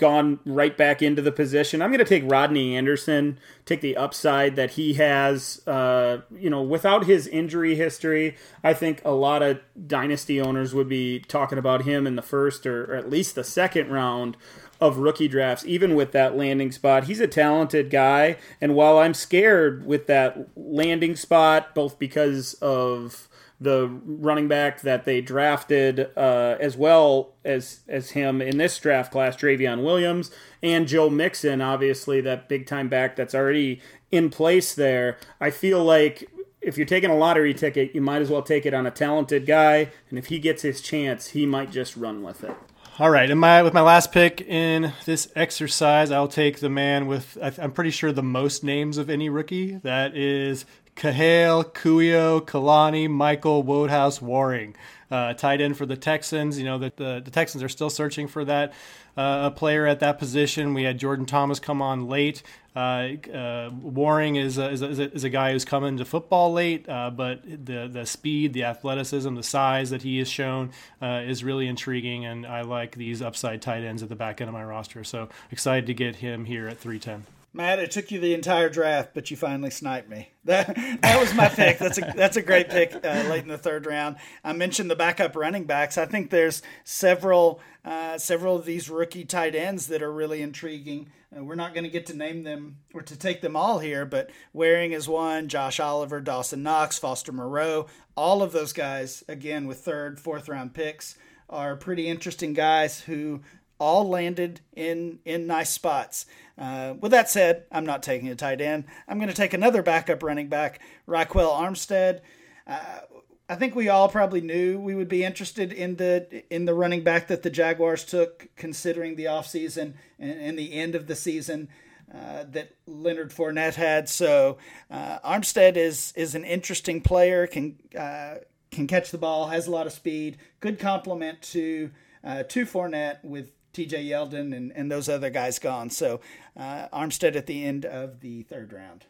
S2: gone right back into the position. I'm going to take Rodney Anderson, take the upside that he has. Uh, you know, without his injury history, I think a lot of dynasty owners would be talking about him in the first or, or at least the second round of rookie drafts, even with that landing spot. He's a talented guy, and while I'm scared with that landing spot, both because of the running back that they drafted, uh, as well as as him in this draft class, Trayveon Williams and Joe Mixon, obviously that big time back that's already in place there. I feel like if you're taking a lottery ticket, you might as well take it on a talented guy, and if he gets his chance, he might just run with it.
S4: All right, and my with my last pick in this exercise, I'll take the man with I'm pretty sure the most names of any rookie. That is Kahale, Kuyo, Kalani, Michael, Wodehouse, Warring. Uh, tight end for the Texans. You know that the, the Texans are still searching for that uh, a player at that position. We had Jordan Thomas come on late. Uh, uh, Warring is a, is, a, is a guy who's come into football late, uh, but the the speed, the athleticism, the size that he has shown uh, is really intriguing, and I like these upside tight ends at the back end of my roster. So excited to get him here at 310.
S3: Matt, it took you the entire draft, but you finally sniped me. That that was my pick. That's a that's a great pick uh, late in the third round. I mentioned the backup running backs. I think there's several uh, several of these rookie tight ends that are really intriguing. Uh, we're not going to get to name them or to take them all here, but Warring is one. Josh Oliver, Dawson Knox, Foster Moreau, all of those guys again with third, fourth round picks are pretty interesting guys who all landed in in nice spots. Uh, with that said, I'm not taking a tight end. I'm going to take another backup running back, Ryquell Armstead. Uh, I think we all probably knew we would be interested in the in the running back that the Jaguars took, considering the offseason and, and the end of the season uh, that Leonard Fournette had. So uh, Armstead is is an interesting player. Can uh, can catch the ball, has a lot of speed. Good complement to uh, to Fournette with TJ Yeldon and, and those other guys gone. So uh, Armstead at the end of the third round.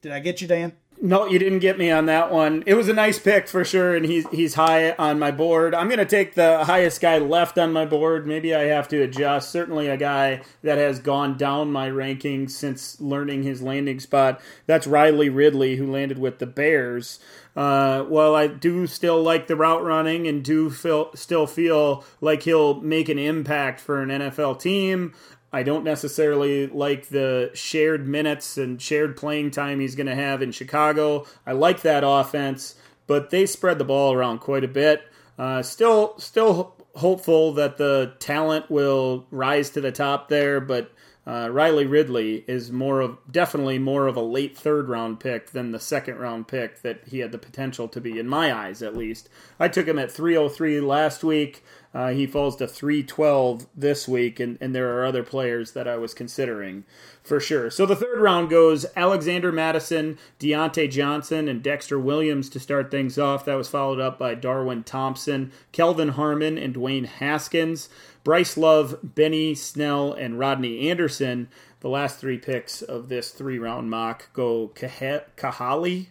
S3: Did I get you, Dan?
S2: No, you didn't get me on that one. It was a nice pick for sure, and he's he's high on my board. I'm to take the highest guy left on my board. Maybe I have to adjust. Certainly, a guy that has gone down my rankings since learning his landing spot. That's Riley Ridley, who landed with the Bears. Uh, while I do still like the route running and do feel, still feel like he'll make an impact for an NFL team, I don't necessarily like the shared minutes and shared playing time he's going to have in Chicago. I like that offense, but they spread the ball around quite a bit. Uh, still, still hopeful that the talent will rise to the top there, but uh, Riley Ridley is more of definitely more of a late third round pick than the second round pick that he had the potential to be in my eyes at least. I took him at 303 last week. Uh, he falls to 312 this week, and, and there are other players that I was considering for sure. So the third round goes Alexander Mattison, Diontae Johnson, and Dexter Williams to start things off. That was followed up by Darwin Thompson, Kelvin Harmon, and Dwayne Haskins. Bryce Love, Benny Snell, and Rodney Anderson. The last three picks of this three round mock go Kahale,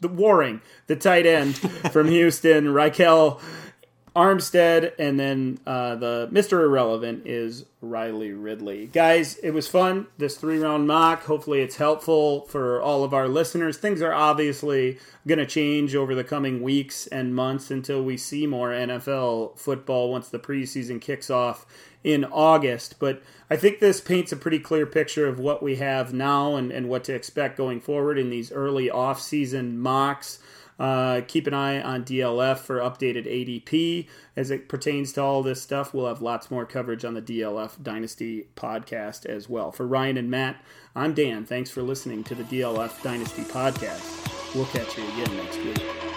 S2: the Warring, the tight end from Houston, Ryquell Armstead, and then uh, the Mr. Irrelevant is Riley Ridley. Guys, it was fun, this three round mock. Hopefully, it's helpful for all of our listeners. Things are obviously going to change over the coming weeks and months until we see more NFL football once the preseason kicks off in August. But I think this paints a pretty clear picture of what we have now and, and what to expect going forward in these early off season mocks. Uh, keep an eye on DLF for updated ADP as it pertains to all this stuff. We'll have lots more coverage on the DLF Dynasty podcast as well. For Ryan and Matt, I'm Dan. Thanks for listening to the DLF Dynasty podcast. We'll catch you again next week.